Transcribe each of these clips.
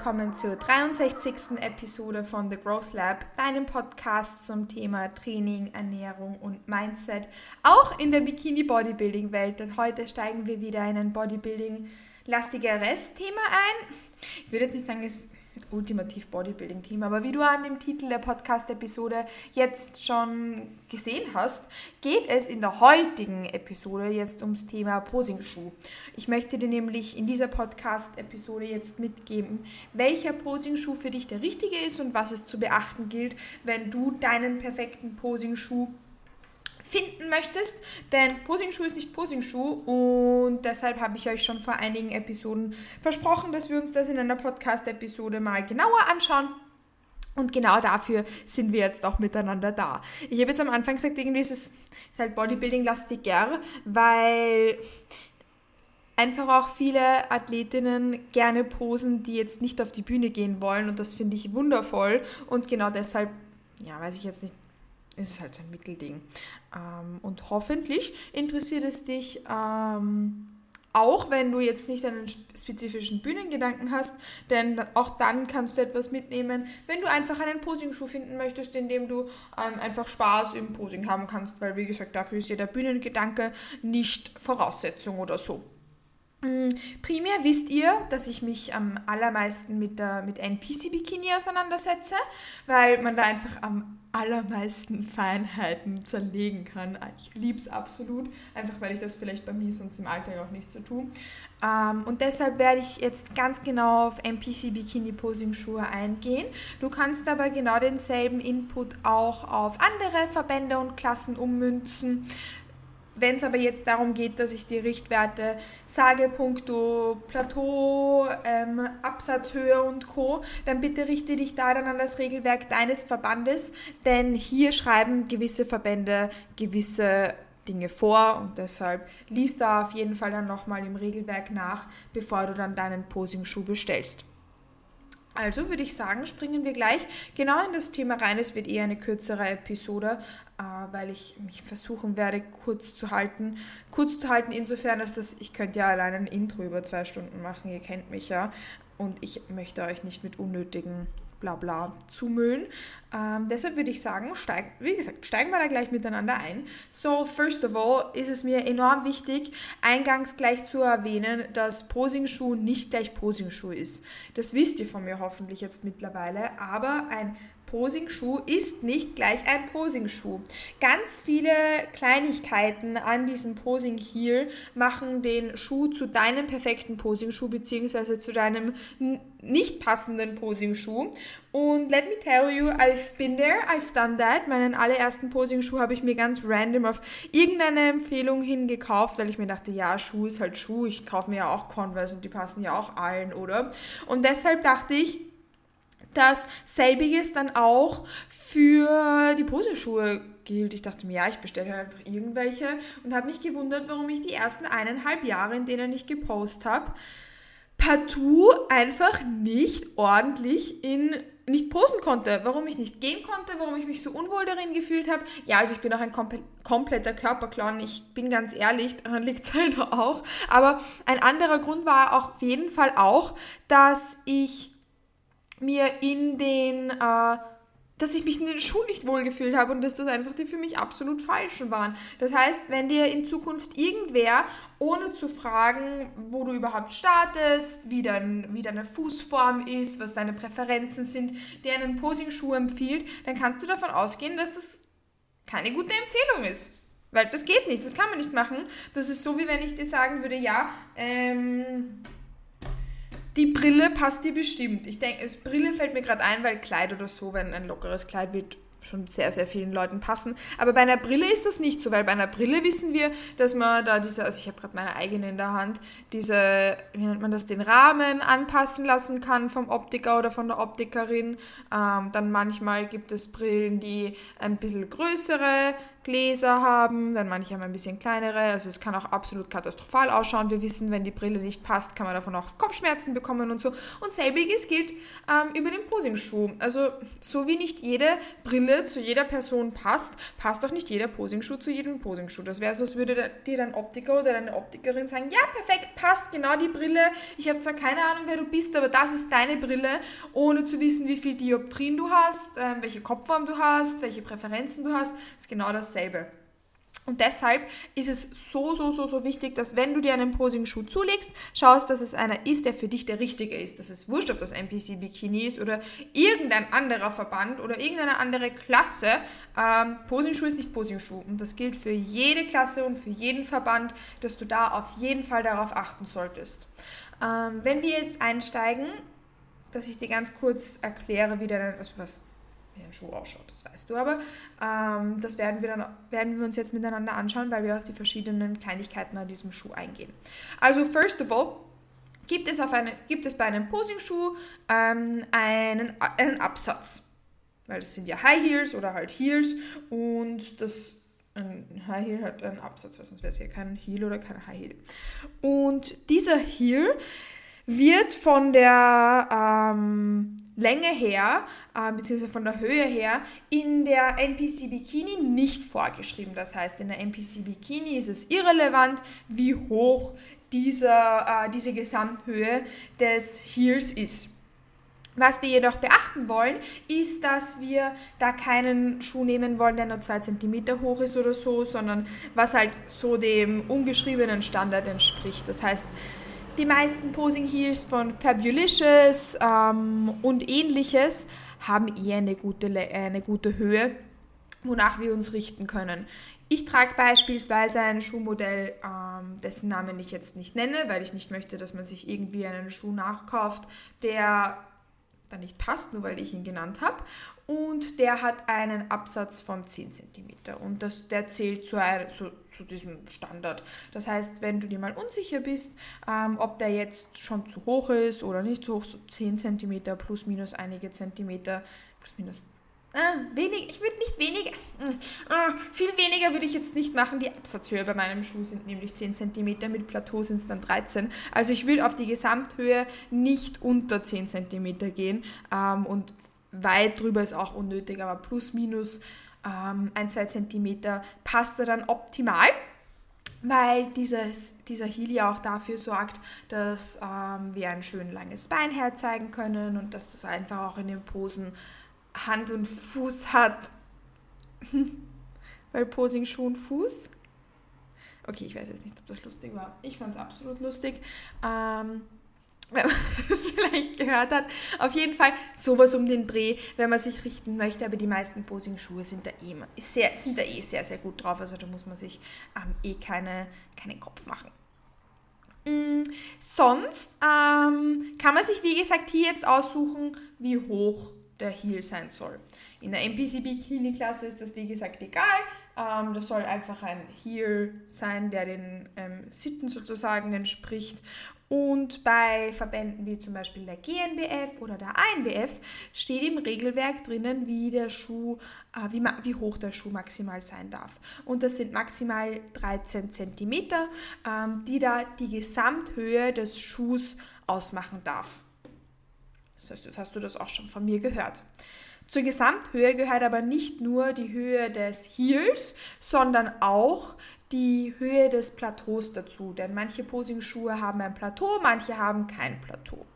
willkommen zur 63. Episode von The Growth Lab, deinem Podcast zum Thema Training, Ernährung und Mindset, auch in der Bikini Bodybuilding Welt. Denn heute steigen wir wieder in ein Bodybuilding lastigeres Thema ein. Ich würde jetzt nicht sagen, es ultimativ Bodybuilding-Team. Aber wie du an dem Titel der Podcast-Episode jetzt schon gesehen hast, geht es in der heutigen Episode jetzt ums Thema Posing-Schuh. Ich möchte dir nämlich in dieser Podcast-Episode jetzt mitgeben, welcher Posing-Schuh für dich der richtige ist und was es zu beachten gilt, wenn du deinen perfekten Posing-Schuh finden möchtest, denn Posingschuh ist nicht Posingschuh und deshalb habe ich euch schon vor einigen Episoden versprochen, dass wir uns das in einer Podcast-Episode mal genauer anschauen. Und genau dafür sind wir jetzt auch miteinander da. Ich habe jetzt am Anfang gesagt, irgendwie ist es halt Bodybuilding-lastiger, weil einfach auch viele Athletinnen gerne posen, die jetzt nicht auf die Bühne gehen wollen und das finde ich wundervoll und genau deshalb, ja, weiß ich jetzt nicht, ist halt so ein Mittelding. Ähm, und hoffentlich interessiert es dich ähm, auch, wenn du jetzt nicht einen spezifischen Bühnengedanken hast, denn auch dann kannst du etwas mitnehmen, wenn du einfach einen Posing-Schuh finden möchtest, in dem du ähm, einfach Spaß im Posing haben kannst, weil wie gesagt, dafür ist ja der Bühnengedanke nicht Voraussetzung oder so. Mm, primär wisst ihr, dass ich mich am allermeisten mit, der, mit NPC-Bikini auseinandersetze, weil man da einfach am allermeisten Feinheiten zerlegen kann. Ich liebe es absolut, einfach weil ich das vielleicht bei mir sonst im Alltag auch nicht so tue. Ähm, und deshalb werde ich jetzt ganz genau auf NPC Bikini Posing Schuhe eingehen. Du kannst aber genau denselben Input auch auf andere Verbände und Klassen ummünzen. Wenn es aber jetzt darum geht, dass ich die Richtwerte sage, punkto Plateau, ähm, Absatzhöhe und Co., dann bitte richte dich da dann an das Regelwerk deines Verbandes, denn hier schreiben gewisse Verbände gewisse Dinge vor und deshalb liest da auf jeden Fall dann nochmal im Regelwerk nach, bevor du dann deinen Posing-Schuh bestellst. Also würde ich sagen, springen wir gleich genau in das Thema rein. Es wird eher eine kürzere Episode, äh, weil ich mich versuchen werde, kurz zu halten. Kurz zu halten insofern, dass das, ich könnte ja allein ein Intro über zwei Stunden machen, ihr kennt mich ja. Und ich möchte euch nicht mit unnötigen Blabla zumüllen. Ähm, deshalb würde ich sagen, steig, wie gesagt, steigen wir da gleich miteinander ein. So, first of all ist es mir enorm wichtig, eingangs gleich zu erwähnen, dass Posing-Schuh nicht gleich Posing-Schuh ist. Das wisst ihr von mir hoffentlich jetzt mittlerweile, aber ein Posing-Schuh ist nicht gleich ein Posing-Schuh. Ganz viele Kleinigkeiten an diesem Posing-Heel machen den Schuh zu deinem perfekten Posing-Schuh beziehungsweise zu deinem nicht passenden Posing-Schuh. Und let me tell you, I've been there, I've done that. Meinen allerersten Posing-Schuh habe ich mir ganz random auf irgendeine Empfehlung hin gekauft, weil ich mir dachte, ja, Schuh ist halt Schuh. Ich kaufe mir ja auch Converse und die passen ja auch allen, oder? Und deshalb dachte ich, dass selbiges dann auch für die Poseschuhe gilt. Ich dachte mir, ja, ich bestelle halt einfach irgendwelche und habe mich gewundert, warum ich die ersten eineinhalb Jahre, in denen ich gepostet habe, partout einfach nicht ordentlich in nicht posen konnte, warum ich nicht gehen konnte, warum ich mich so unwohl darin gefühlt habe. Ja, also ich bin auch ein kompletter Körperclown, ich bin ganz ehrlich, daran liegt es halt auch. Aber ein anderer Grund war auf jeden Fall auch, dass ich mir in den, äh, dass ich mich in den Schuhen nicht wohlgefühlt habe und dass das einfach die für mich absolut falschen waren. Das heißt, wenn dir in Zukunft irgendwer, ohne zu fragen, wo du überhaupt startest, wie, dein, wie deine Fußform ist, was deine Präferenzen sind, dir einen Posing-Schuh empfiehlt, dann kannst du davon ausgehen, dass das keine gute Empfehlung ist. Weil das geht nicht, das kann man nicht machen. Das ist so, wie wenn ich dir sagen würde, ja, ähm, die Brille passt dir bestimmt. Ich denke, Brille fällt mir gerade ein, weil Kleid oder so, wenn ein lockeres Kleid wird, schon sehr, sehr vielen Leuten passen. Aber bei einer Brille ist das nicht so, weil bei einer Brille wissen wir, dass man da diese, also ich habe gerade meine eigene in der Hand, diese, wie nennt man das, den Rahmen anpassen lassen kann vom Optiker oder von der Optikerin. Ähm, dann manchmal gibt es Brillen, die ein bisschen größere Gläser haben, dann manche haben ein bisschen kleinere. Also es kann auch absolut katastrophal ausschauen. Wir wissen, wenn die Brille nicht passt, kann man davon auch Kopfschmerzen bekommen und so. Und selbiges gilt ähm, über den Posingschuh. Also so wie nicht jede Brille zu jeder Person passt, passt auch nicht jeder Posingschuh zu jedem Posingschuh. Das wäre so, als würde dir dein Optiker oder deine Optikerin sagen, ja, perfekt, passt genau die Brille. Ich habe zwar keine Ahnung, wer du bist, aber das ist deine Brille, ohne zu wissen, wie viel Dioptrien du hast, äh, welche Kopfform du hast, welche Präferenzen du hast. Das ist genau dasselbe. Und deshalb ist es so, so, so, so wichtig, dass wenn du dir einen Posing-Schuh zulegst, schaust, dass es einer ist, der für dich der richtige ist. Das ist wurscht, ob das NPC Bikini ist oder irgendein anderer Verband oder irgendeine andere Klasse. Ähm, Posing-Schuh ist nicht Posing-Schuh. Und das gilt für jede Klasse und für jeden Verband, dass du da auf jeden Fall darauf achten solltest. Ähm, wenn wir jetzt einsteigen, dass ich dir ganz kurz erkläre, wie der, also was wie ein Schuh ausschaut, das weißt du aber. Ähm, das werden wir, dann, werden wir uns jetzt miteinander anschauen, weil wir auf die verschiedenen Kleinigkeiten an diesem Schuh eingehen. Also, first of all, gibt es, auf eine, gibt es bei einem Posing-Schuh ähm, einen, einen Absatz. Weil das sind ja High Heels oder halt Heels und das ein High Heel hat einen Absatz, sonst wäre es ja kein Heel oder kein High Heel. Und dieser Heel wird von der ähm, Länge her, äh, beziehungsweise von der Höhe her, in der NPC Bikini nicht vorgeschrieben. Das heißt, in der NPC Bikini ist es irrelevant, wie hoch dieser, äh, diese Gesamthöhe des Heels ist. Was wir jedoch beachten wollen, ist, dass wir da keinen Schuh nehmen wollen, der nur 2 cm hoch ist oder so, sondern was halt so dem ungeschriebenen Standard entspricht. Das heißt, die meisten Posing Heels von Fabulicious ähm, und ähnliches haben eher eine gute, eine gute Höhe, wonach wir uns richten können. Ich trage beispielsweise ein Schuhmodell, ähm, dessen Namen ich jetzt nicht nenne, weil ich nicht möchte, dass man sich irgendwie einen Schuh nachkauft, der da nicht passt, nur weil ich ihn genannt habe und der hat einen Absatz von 10 cm und das, der zählt zu, zu, zu diesem Standard. Das heißt, wenn du dir mal unsicher bist, ähm, ob der jetzt schon zu hoch ist oder nicht zu hoch, so 10 cm plus minus einige Zentimeter, plus minus äh, wenig, ich würde nicht weniger, äh, viel weniger würde ich jetzt nicht machen. Die Absatzhöhe bei meinem Schuh sind nämlich 10 cm, mit Plateau sind es dann 13. Also ich will auf die Gesamthöhe nicht unter 10 cm gehen ähm, und weit drüber ist auch unnötig, aber plus minus ähm, ein, zwei Zentimeter passt er dann optimal, weil dieses, dieser Heel ja auch dafür sorgt, dass ähm, wir ein schön langes Bein herzeigen können und dass das einfach auch in den Posen Hand und Fuß hat. weil Posing schon Fuß. Okay, ich weiß jetzt nicht, ob das lustig war. Ich fand es absolut lustig. Ähm, wenn man es vielleicht gehört hat. Auf jeden Fall sowas um den Dreh, wenn man sich richten möchte. Aber die meisten Posing-Schuhe sind da eh, sehr, sind da eh sehr, sehr gut drauf. Also da muss man sich ähm, eh keine, keinen Kopf machen. Mhm. Sonst ähm, kann man sich, wie gesagt, hier jetzt aussuchen, wie hoch der Heel sein soll. In der MPC Bikini-Klasse ist das, wie gesagt, egal. Ähm, das soll einfach ein Heel sein, der den ähm, Sitten sozusagen entspricht. Und bei Verbänden wie zum Beispiel der GNBF oder der ANBF steht im Regelwerk drinnen, wie der Schuh, äh, wie, wie, hoch der Schuh maximal sein darf. Und das sind maximal 13 cm, ähm, die da die Gesamthöhe des Schuhs ausmachen darf. Das heißt, jetzt hast du das auch schon von mir gehört. Zur Gesamthöhe gehört aber nicht nur die Höhe des Heels, sondern auch die Höhe des Plateaus dazu, denn manche Posing-Schuhe haben ein Plateau, manche haben kein Plateau.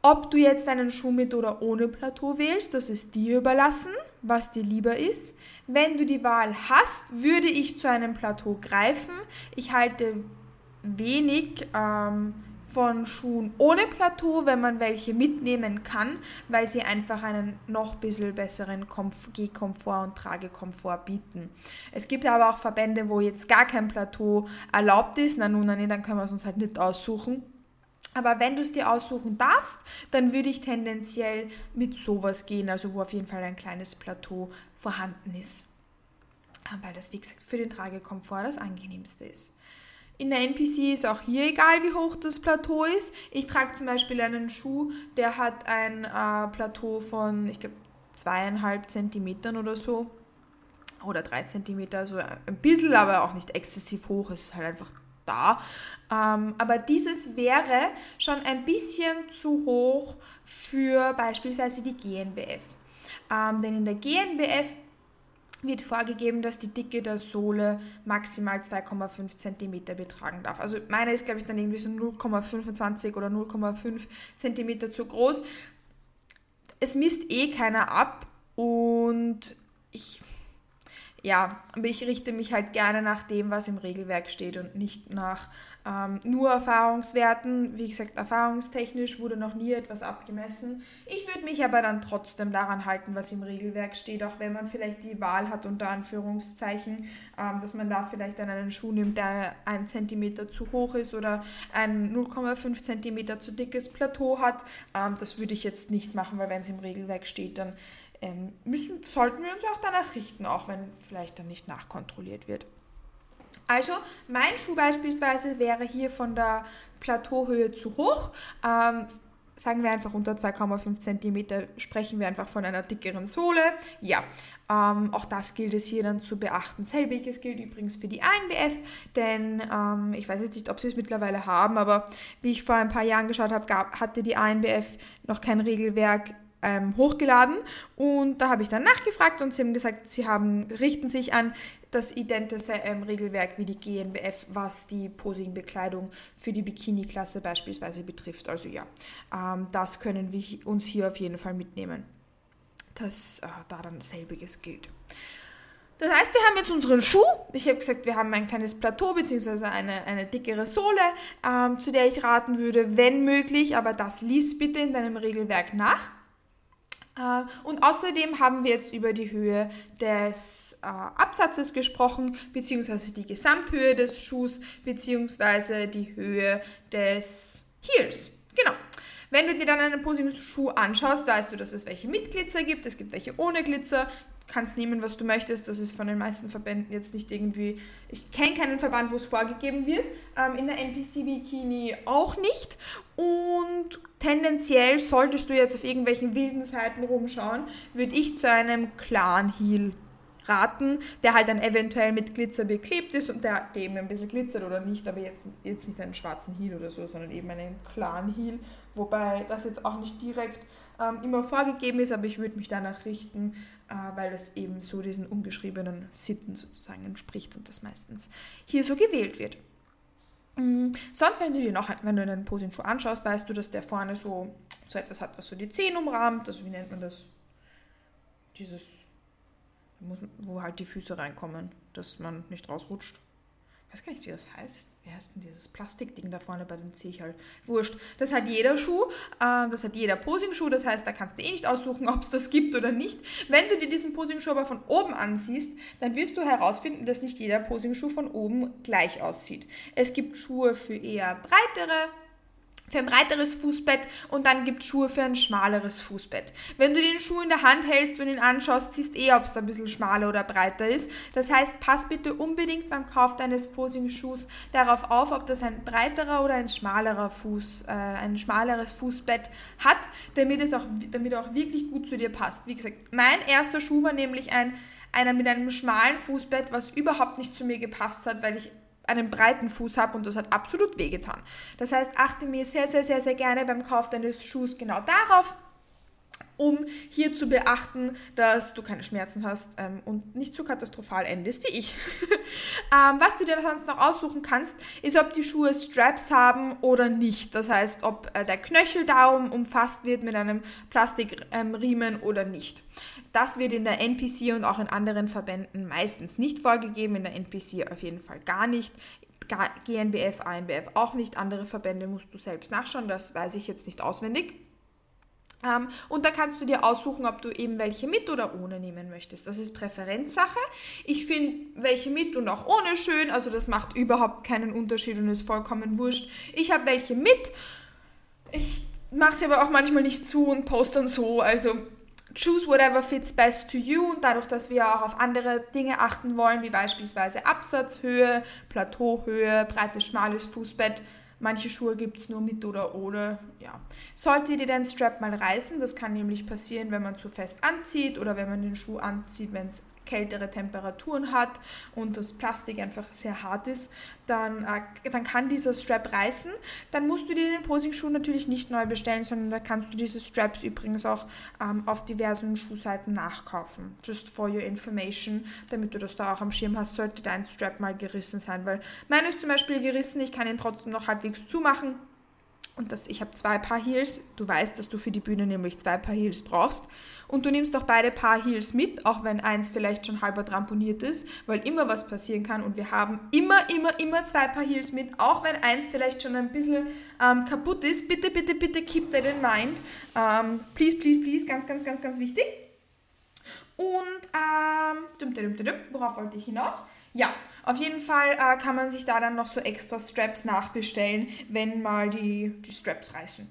Ob du jetzt einen Schuh mit oder ohne Plateau wählst, das ist dir überlassen, was dir lieber ist. Wenn du die Wahl hast, würde ich zu einem Plateau greifen. Ich halte wenig ähm, von Schuhen ohne Plateau, wenn man welche mitnehmen kann, weil sie einfach einen noch bisschen besseren Gehkomfort und Tragekomfort bieten. Es gibt aber auch Verbände, wo jetzt gar kein Plateau erlaubt ist. Na nun, na, nee, dann können wir es uns halt nicht aussuchen. Aber wenn du es dir aussuchen darfst, dann würde ich tendenziell mit sowas gehen, also wo auf jeden Fall ein kleines Plateau vorhanden ist. Weil das, wie gesagt, für den Tragekomfort das angenehmste ist. In der NPC ist auch hier egal, wie hoch das Plateau ist. Ich trage zum Beispiel einen Schuh, der hat ein äh, Plateau von, ich glaube, zweieinhalb Zentimetern oder so. oder 3 cm, also ein bisschen, aber auch nicht exzessiv hoch, es ist halt einfach da. Ähm, aber dieses wäre schon ein bisschen zu hoch für beispielsweise die GNBF. Ähm, denn in der GNBF wird vorgegeben, dass die Dicke der Sohle maximal 2,5 cm betragen darf. Also meine ist, glaube ich, dann irgendwie so 0,25 oder 0,5 cm zu groß. Es misst eh keiner ab und ich ja, aber ich richte mich halt gerne nach dem, was im Regelwerk steht und nicht nach ähm, nur Erfahrungswerten. Wie gesagt, erfahrungstechnisch wurde noch nie etwas abgemessen. Ich würde mich aber dann trotzdem daran halten, was im Regelwerk steht, auch wenn man vielleicht die Wahl hat, unter Anführungszeichen, ähm, dass man da vielleicht dann einen Schuh nimmt, der ein Zentimeter zu hoch ist oder ein 0,5 Zentimeter zu dickes Plateau hat. Ähm, das würde ich jetzt nicht machen, weil wenn es im Regelwerk steht, dann ähm, müssen, sollten wir uns auch danach richten, auch wenn vielleicht dann nicht nachkontrolliert wird. Also mein Schuh beispielsweise wäre hier von der Plateauhöhe zu hoch. Ähm, sagen wir einfach unter 2,5 cm, sprechen wir einfach von einer dickeren Sohle. Ja, ähm, auch das gilt es hier dann zu beachten. Selbiges gilt übrigens für die ANBF, denn ähm, ich weiß jetzt nicht, ob sie es mittlerweile haben, aber wie ich vor ein paar Jahren geschaut habe, gab, hatte die ANBF noch kein Regelwerk ähm, hochgeladen und da habe ich dann nachgefragt und sie haben gesagt, sie haben, richten sich an das identische ähm, Regelwerk wie die GNBF, was die Posing-Bekleidung für die Bikini-Klasse beispielsweise betrifft. Also ja, ähm, das können wir uns hier auf jeden Fall mitnehmen, dass äh, da dann selbiges gilt. Das heißt, wir haben jetzt unseren Schuh. Ich habe gesagt, wir haben ein kleines Plateau bzw. Eine, eine dickere Sohle, ähm, zu der ich raten würde, wenn möglich, aber das lies bitte in deinem Regelwerk nach. Äh, und außerdem haben wir jetzt über die Höhe des äh, Absatzes gesprochen, beziehungsweise die Gesamthöhe des Schuhs, beziehungsweise die Höhe des Heels. Genau. Wenn du dir dann einen Posing-Schuh anschaust, weißt du, dass es welche mit Glitzer gibt, es gibt welche ohne Glitzer kannst nehmen, was du möchtest. Das ist von den meisten Verbänden jetzt nicht irgendwie. Ich kenne keinen Verband, wo es vorgegeben wird. Ähm, in der NPC Bikini auch nicht. Und tendenziell solltest du jetzt auf irgendwelchen wilden Seiten rumschauen, würde ich zu einem Clan Heel raten, der halt dann eventuell mit Glitzer beklebt ist und der, eben ein bisschen glitzert oder nicht, aber jetzt, jetzt nicht einen schwarzen Heel oder so, sondern eben einen Clan Heel, wobei das jetzt auch nicht direkt ähm, immer vorgegeben ist, aber ich würde mich danach richten, weil das eben so diesen ungeschriebenen Sitten sozusagen entspricht und das meistens hier so gewählt wird. Mhm. Sonst, wenn du dir noch, wenn du einen Posingschuh anschaust, weißt du, dass der vorne so, so etwas hat, was so die Zehen umrahmt. Also wie nennt man das? Dieses, wo halt die Füße reinkommen, dass man nicht rausrutscht. Ich weiß gar nicht, wie das heißt wie heißt denn dieses Plastikding da vorne bei den Zechel? Wurscht. Das hat jeder Schuh, äh, das hat jeder Posing-Schuh, das heißt, da kannst du eh nicht aussuchen, ob es das gibt oder nicht. Wenn du dir diesen Posing-Schuh aber von oben ansiehst, dann wirst du herausfinden, dass nicht jeder Posing-Schuh von oben gleich aussieht. Es gibt Schuhe für eher breitere, für ein breiteres Fußbett und dann gibt es Schuhe für ein schmaleres Fußbett. Wenn du den Schuh in der Hand hältst und ihn anschaust, siehst eh, ob es ein bisschen schmaler oder breiter ist. Das heißt, pass bitte unbedingt beim Kauf deines Posing-Schuhs darauf auf, ob das ein breiterer oder ein schmalerer Fuß, äh, ein schmaleres Fußbett hat, damit es auch, damit auch wirklich gut zu dir passt. Wie gesagt, mein erster Schuh war nämlich ein einer mit einem schmalen Fußbett, was überhaupt nicht zu mir gepasst hat, weil ich einen breiten Fuß habe und das hat absolut wehgetan. Das heißt, achte mir sehr, sehr, sehr, sehr gerne beim Kauf deines Schuhs genau darauf, um hier zu beachten, dass du keine Schmerzen hast ähm, und nicht so katastrophal endest wie ich. ähm, was du dir sonst noch aussuchen kannst, ist, ob die Schuhe Straps haben oder nicht. Das heißt, ob äh, der Knöchel darum umfasst wird mit einem Plastikriemen ähm, oder nicht. Das wird in der NPC und auch in anderen Verbänden meistens nicht vorgegeben, in der NPC auf jeden Fall gar nicht. GNBF, ANBF auch nicht. Andere Verbände musst du selbst nachschauen, das weiß ich jetzt nicht auswendig. Ähm, und da kannst du dir aussuchen, ob du eben welche mit oder ohne nehmen möchtest. Das ist Präferenzsache. Ich finde welche mit und auch ohne schön, also das macht überhaupt keinen Unterschied und ist vollkommen wurscht. Ich habe welche mit. Ich mache sie aber auch manchmal nicht zu und poste dann so. Also choose whatever fits best to you und dadurch, dass wir auch auf andere Dinge achten wollen, wie beispielsweise Absatzhöhe, Plateauhöhe, breites, schmales Fußbett, Manche Schuhe gibt es nur mit oder ohne. Ja. Sollte dir dein Strap mal reißen, das kann nämlich passieren, wenn man zu fest anzieht oder wenn man den Schuh anzieht, wenn es kältere Temperaturen hat und das Plastik einfach sehr hart ist, dann, äh, dann kann dieser Strap reißen. Dann musst du dir den Posing-Schuh natürlich nicht neu bestellen, sondern da kannst du diese Straps übrigens auch ähm, auf diversen Schuhseiten nachkaufen. Just for your information, damit du das da auch am Schirm hast, sollte dein Strap mal gerissen sein, weil meine ist zum Beispiel gerissen, ich kann ihn trotzdem noch halbwegs zumachen und das, ich habe zwei Paar Heels. Du weißt, dass du für die Bühne nämlich zwei Paar Heels brauchst. Und du nimmst auch beide Paar Heels mit, auch wenn eins vielleicht schon halber tramponiert ist, weil immer was passieren kann. Und wir haben immer, immer, immer zwei Paar Heels mit, auch wenn eins vielleicht schon ein bisschen ähm, kaputt ist. Bitte, bitte, bitte keep that in mind. Ähm, please, please, please, ganz, ganz, ganz, ganz wichtig. Und ähm, worauf wollte ich hinaus? Ja, auf jeden Fall äh, kann man sich da dann noch so extra Straps nachbestellen, wenn mal die, die Straps reißen.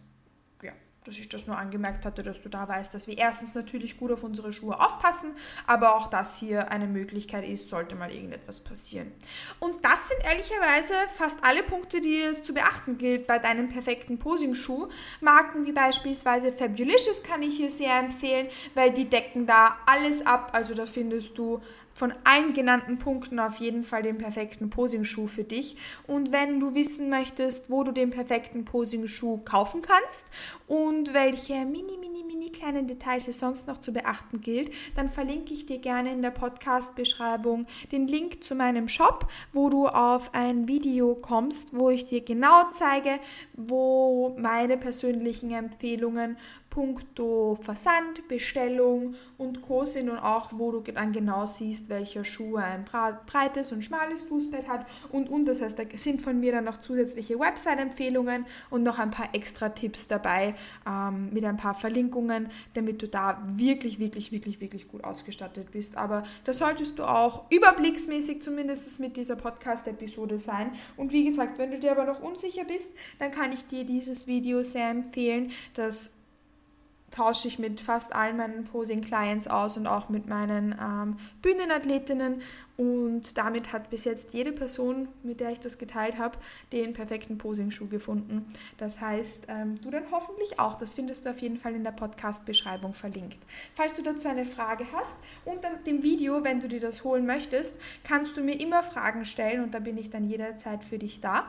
Ja, dass ich das nur angemerkt hatte, dass du da weißt, dass wir erstens natürlich gut auf unsere Schuhe aufpassen, aber auch das hier eine Möglichkeit ist, sollte mal irgendetwas passieren. Und das sind ehrlicherweise fast alle Punkte, die es zu beachten gilt bei deinem perfekten Posing-Schuh. Marken wie beispielsweise Fabulicious kann ich hier sehr empfehlen, weil die decken da alles ab. Also da findest du von allen genannten Punkten auf jeden Fall den perfekten Posing-Schuh für dich. Und wenn du wissen möchtest, wo du den perfekten Posing-Schuh kaufen kannst und welche mini, mini, mini kleinen Details es sonst noch zu beachten gilt, dann verlinke ich dir gerne in der Podcast-Beschreibung den Link zu meinem Shop, wo du auf ein Video kommst, wo ich dir genau zeige, wo meine persönlichen Empfehlungen puncto Versand, Bestellung und Co. sind und auch, wo du dann genau siehst, welcher Schuh ein breites und schmales Fußbett hat und, und das heißt, da sind von mir dann noch zusätzliche Website-Empfehlungen und noch ein paar extra Tipps dabei ähm, mit ein paar Verlinkungen, damit du da wirklich, wirklich, wirklich, wirklich gut ausgestattet bist. Aber das solltest du auch überblicksmäßig zumindest mit dieser Podcast-Episode sein. Und wie gesagt, wenn du dir aber noch unsicher bist, dann kann ich dir dieses Video sehr empfehlen. Das tausche ich mit fast allen meinen Posing-Clients aus und auch mit meinen ähm, Bühnenathletinnen. Und damit hat bis jetzt jede Person, mit der ich das geteilt habe, den perfekten Posing-Schuh gefunden. Das heißt, ähm, du dann hoffentlich auch. Das findest du auf jeden Fall in der Podcast-Beschreibung verlinkt. Falls du dazu eine Frage hast, unter dem Video, wenn du dir das holen möchtest, kannst du mir immer Fragen stellen und da bin ich dann jederzeit für dich da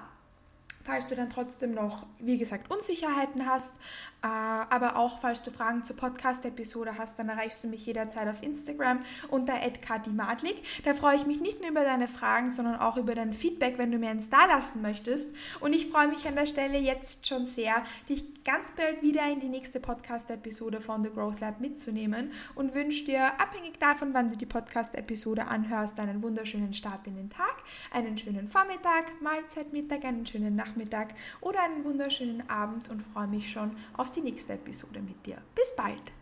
falls du dann trotzdem noch, wie gesagt, Unsicherheiten hast, aber auch falls du Fragen zur Podcast-Episode hast, dann erreichst du mich jederzeit auf Instagram unter @katimadlik. Da freue ich mich nicht nur über deine Fragen, sondern auch über dein Feedback, wenn du mir eins da lassen möchtest. Und ich freue mich an der Stelle jetzt schon sehr, dich ganz bald wieder in die nächste Podcast-Episode von The Growth Lab mitzunehmen und wünsche dir, abhängig davon, wann du die Podcast-Episode anhörst, einen wunderschönen Start in den Tag, einen schönen Vormittag, Mahlzeit, Mittag, einen schönen Nachmittag oder einen wunderschönen Abend und freue mich schon auf die nächste Episode mit dir. Bis bald!